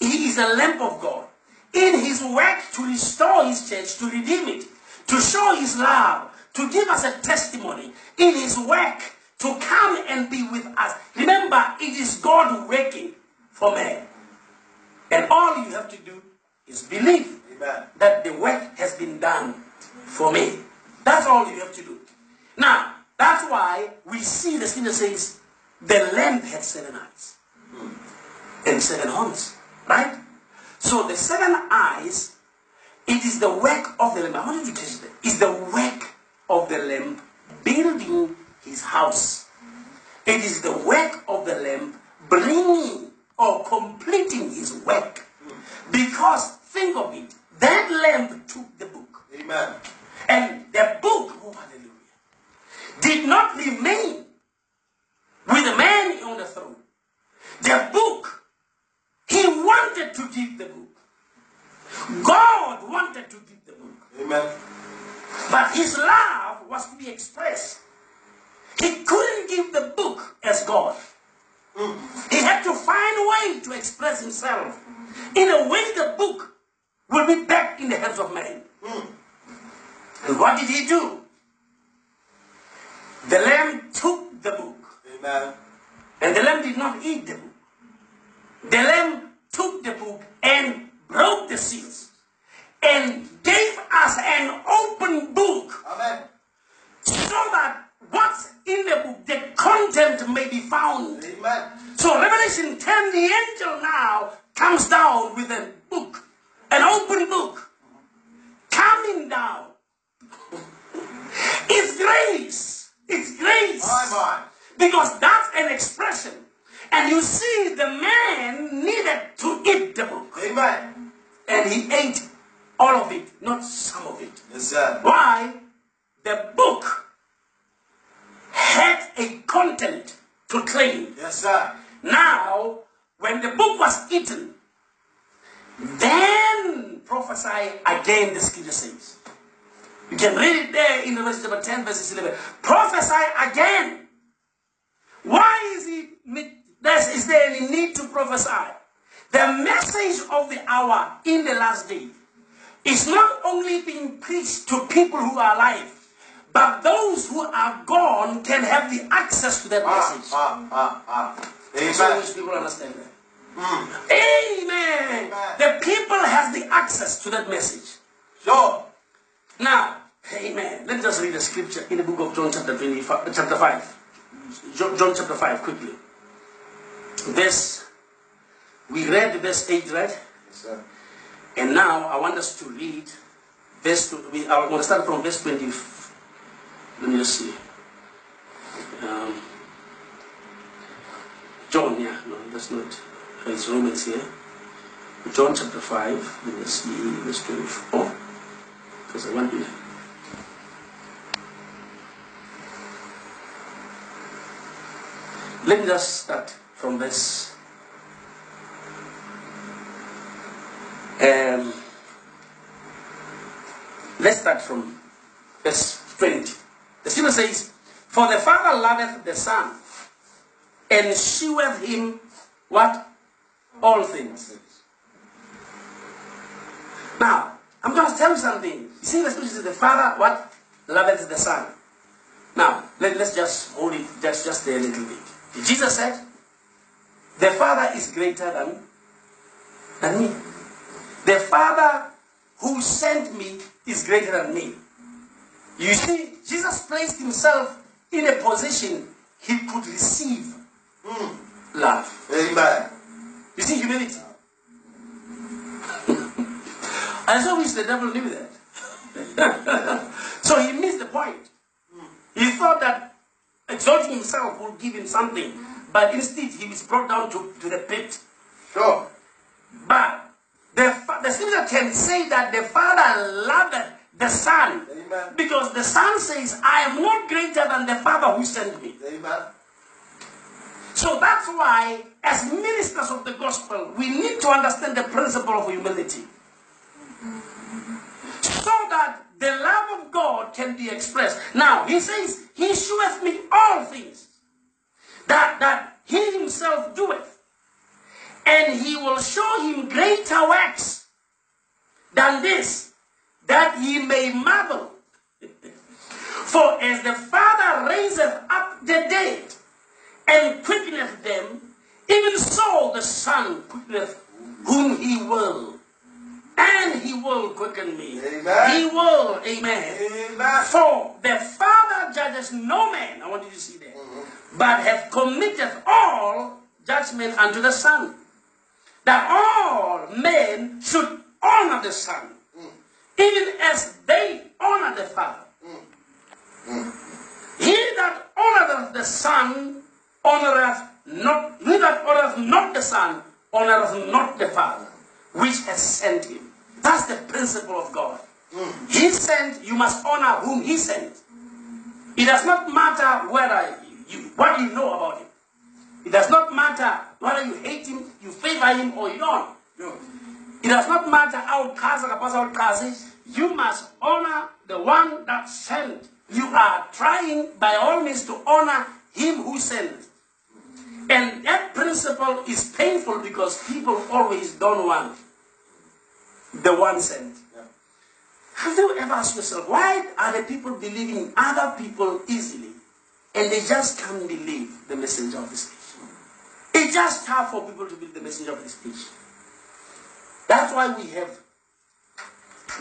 He is a lamb of God. In His work to restore His church, to redeem it, to show His love, to give us a testimony. In His work to come and be with us. Remember, it is God working for man. And all you have to do is believe Amen. that the work has been done for me. That's all you have to do. Now, that's why we see the scripture says the lamb had seven eyes and seven horns, right? So the seven eyes, it is the work of the lamb. I want you to catch that. It's the work of the lamb building his house. It is the work of the lamb bringing or completing his work. Because think of it, that lamb took the book. Amen. And the book, oh hallelujah, did not remain with the man on the throne. The book, he wanted to give the book. God wanted to give the book. Amen. But his love was to be expressed. He couldn't give the book as God. Mm. He had to find a way to express himself in a way the book will be back in the hands of man. Mm. And what did he do? The lamb took the book, And the lamb did not eat the book. The lamb took the book and broke the seals and gave us an open book Amen. so that what's in the book, the content may be found. Amen. So Revelation 10, the angel now comes down with a book, an open book, coming down. It's grace. It's grace. My, my. Because that's an expression. And you see, the man needed to eat the book. Amen. And he ate all of it, not some of it. Yes, sir. Why? The book had a content to claim. Yes, sir. Now, when the book was eaten, then prophesy again, the scripture says. You can read it there in the verse number 10, verses 11. Prophesy again. Why is it there's, is there any need to prophesy? The message of the hour in the last day is not only being preached to people who are alive, but those who are gone can have the access to that Ah, message. ah, ah, ah. So Amen. which people understand that. Mm. Amen. Amen. The people has the access to that message. Sure. Now, amen. Let's just read the scripture in the book of John chapter 25, chapter 5. John, chapter 5, quickly. Verse, we read verse 8, right? Yes, sir. And now I want us to read verse, tw- we, I want to start from verse 20. Let me just see. Um, John, yeah, no, that's not. It's Romans here. John chapter 5, let me see, verse 24. Because I want you. Let me just start from this. Um, let's start from verse 20. The scripture says, For the Father loveth the Son, and sheweth him what? All things. Now, I'm going to tell you something. You see, the scripture says, The Father, what? Loveth the Son. Now, let, us just hold it just, just a little bit. Jesus said, The Father is greater than, than me. The Father who sent me is greater than me. You see, Jesus placed himself in a position he could receive Mm. love. Amen. You see, humility. I so wish the devil knew that. so he missed the point. He thought that exalting himself will give him something, but instead he was brought down to, to the pit. Sure. But the, the scripture can say that the Father loved the Son Amen. because the Son says, I am not greater than the Father who sent me. Amen. So that's why, as ministers of the gospel, we need to understand the principle of humility. So that the love of God can be expressed. Now, he says, He sheweth me all things that, that He Himself doeth, and He will show him greater works than this, that he may marvel. For as the Father raiseth up the dead, and quickeneth them, even so the Son quickeneth whom he will. And he will quicken me. Amen. He will, amen. Amen. For the Father judges no man, I want you to see that, mm-hmm. but hath committed all judgment unto the Son, that all men should honor the Son, mm. even as they honor the Father. Mm. Mm. He that honoreth the Son honoreth not, he that honoreth not the Son honoreth not the Father, which has sent him. That's the principle of God. Mm. He sent, you must honor whom he sent. It does not matter whether you, what you know about him. It does not matter whether you hate him, you favor him, or you don't. No. It does not matter how kaza kapasa kazi. You must honor the one that sent. You are trying by all means to honor him who sent. And that principle is painful because people always don't want the one sent. Yeah. Have you ever asked yourself, why are the people believing other people easily and they just can't believe the messenger of the speech? It's just hard for people to believe the messenger of the speech. That's why we have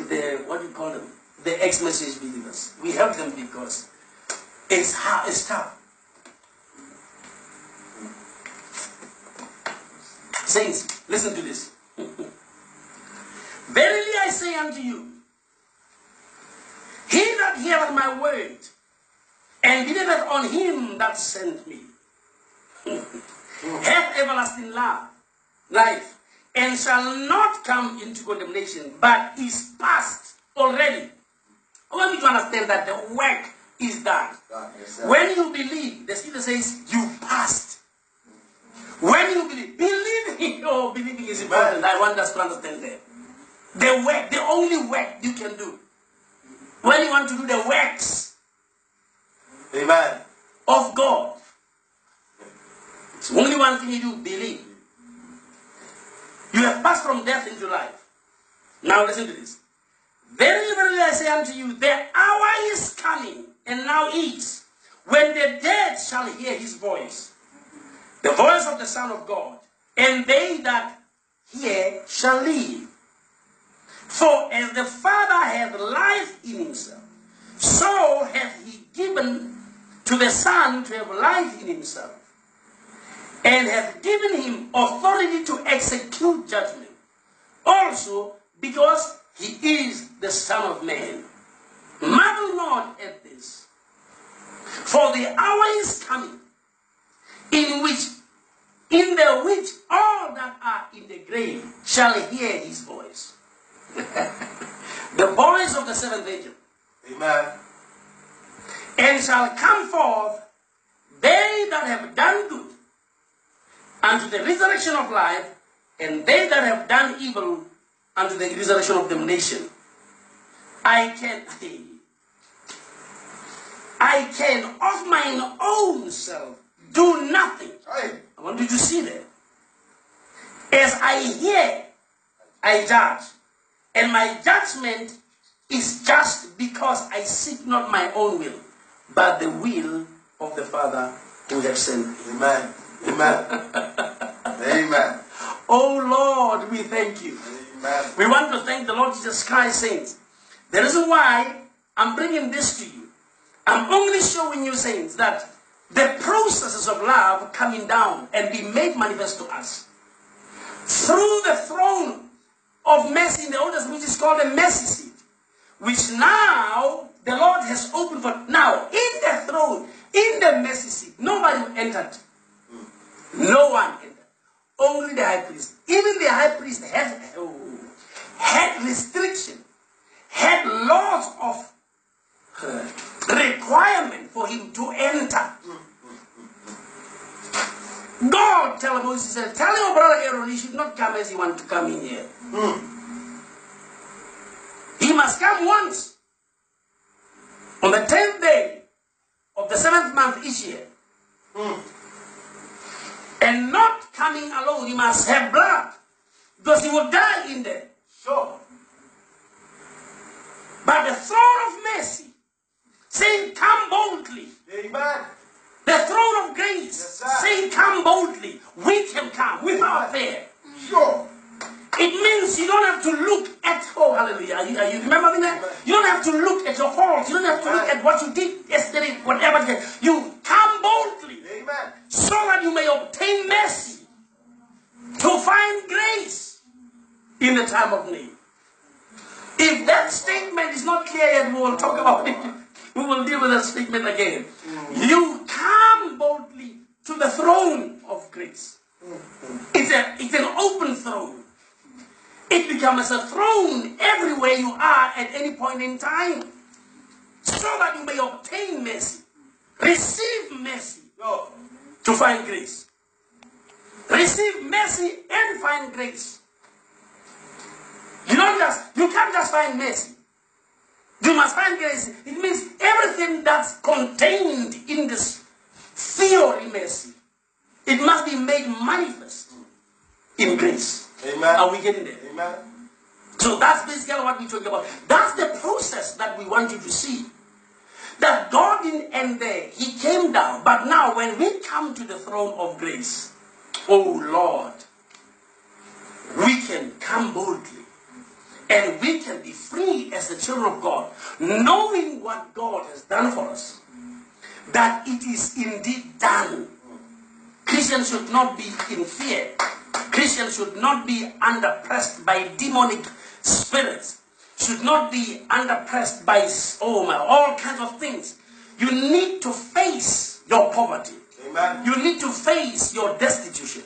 the, what do you call them? The ex-message believers. We have them because it's hard, it's tough. Saints, listen to this. Verily I say unto you, he that heareth my word and believeth on him that sent me hath everlasting love, life, and shall not come into condemnation, but is past already. I want you to understand that the work is done. God, yes, sir. When you believe, the scripture says you passed. When you believe, believing, oh, believing is important. I want us to understand that. The work, the only work you can do. When you want to do the works Amen. of God, it's only one thing you do, believe. You have passed from death into life. Now listen to this. Verily, verily, I say unto you, the hour is coming, and now is, when the dead shall hear his voice, the voice of the Son of God, and they that hear shall live. For as the Father hath life in himself, so hath he given to the Son to have life in himself, and hath given him authority to execute judgment. Also, because he is the Son of Man. Marvel not at this, for the hour is coming, in which, in the which all that are in the grave shall hear his voice. the voice of the seventh angel. Amen. and shall come forth they that have done good unto the resurrection of life, and they that have done evil unto the resurrection of damnation. I can, I can of mine own self do nothing. Hey. I want you to see that. As I hear, I judge. And my judgment is just because I seek not my own will, but the will of the Father who has sent me. Amen. Amen. Amen. Oh Lord, we thank you. Amen. We want to thank the Lord Jesus Christ, saints. The reason why I'm bringing this to you, I'm only showing you, saints, that the processes of love coming down and be made manifest to us through the throne of mercy in the Old Testament, which is called the mercy seat, which now the Lord has opened for. Now, in the throne, in the mercy seat, nobody entered. No one entered. Only the high priest. Even the high priest had, had restriction, had laws of uh, requirement for him to enter. God tell Moses, tell your brother Aaron he should not come as he want to come in here. Hmm. He must come once. On the tenth day of the seventh month each year. Hmm. And not coming alone, he must have blood. Because he will die in there. Sure. But the throne of mercy, saying, Come boldly. Amen. The throne of grace, Yes, saying, Come boldly. We can come without fear. Sure. It means you don't have to look at, oh, hallelujah. Are you, are you remembering that? You don't have to look at your faults. You don't have to look at what you did yesterday, whatever. You come boldly Amen. so that you may obtain mercy to find grace in the time of need. If that statement is not clear yet, we will talk about it. We will deal with that statement again. You come boldly to the throne of grace. It's, a, it's an open throne. It becomes a throne everywhere you are at any point in time so that you may obtain mercy, receive mercy Sure. to find grace. Receive mercy and find grace. You don't just you can't just find mercy. You must find grace. It means everything that's contained in this theory mercy. It must be made manifest in grace. Amen. Are we getting there? Amen. So that's basically what we're talking about. That's the process that we want you to see. That God didn't end there. He came down. But now when we come to the throne of grace, oh Lord, we can come boldly. And we can be free as the children of God, knowing what God has done for us. That it is indeed done. Christians should not be in fear. Christians should not be under pressed by demonic spirits. Should not be under pressed by oh my all kinds of things. You need to face your poverty. Amen. You need to face your destitution.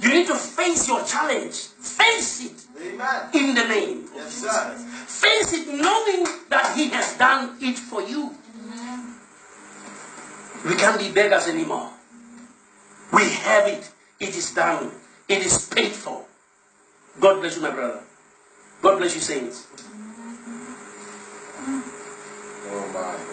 You need to face your challenge. Face it Amen. in the name of Yes, Jesus. Christ. Face it knowing that He has done it for you. We can't be beggars anymore. We have it. It is done. It is paid for. God bless you, my brother. God bless you, saints. Oh my.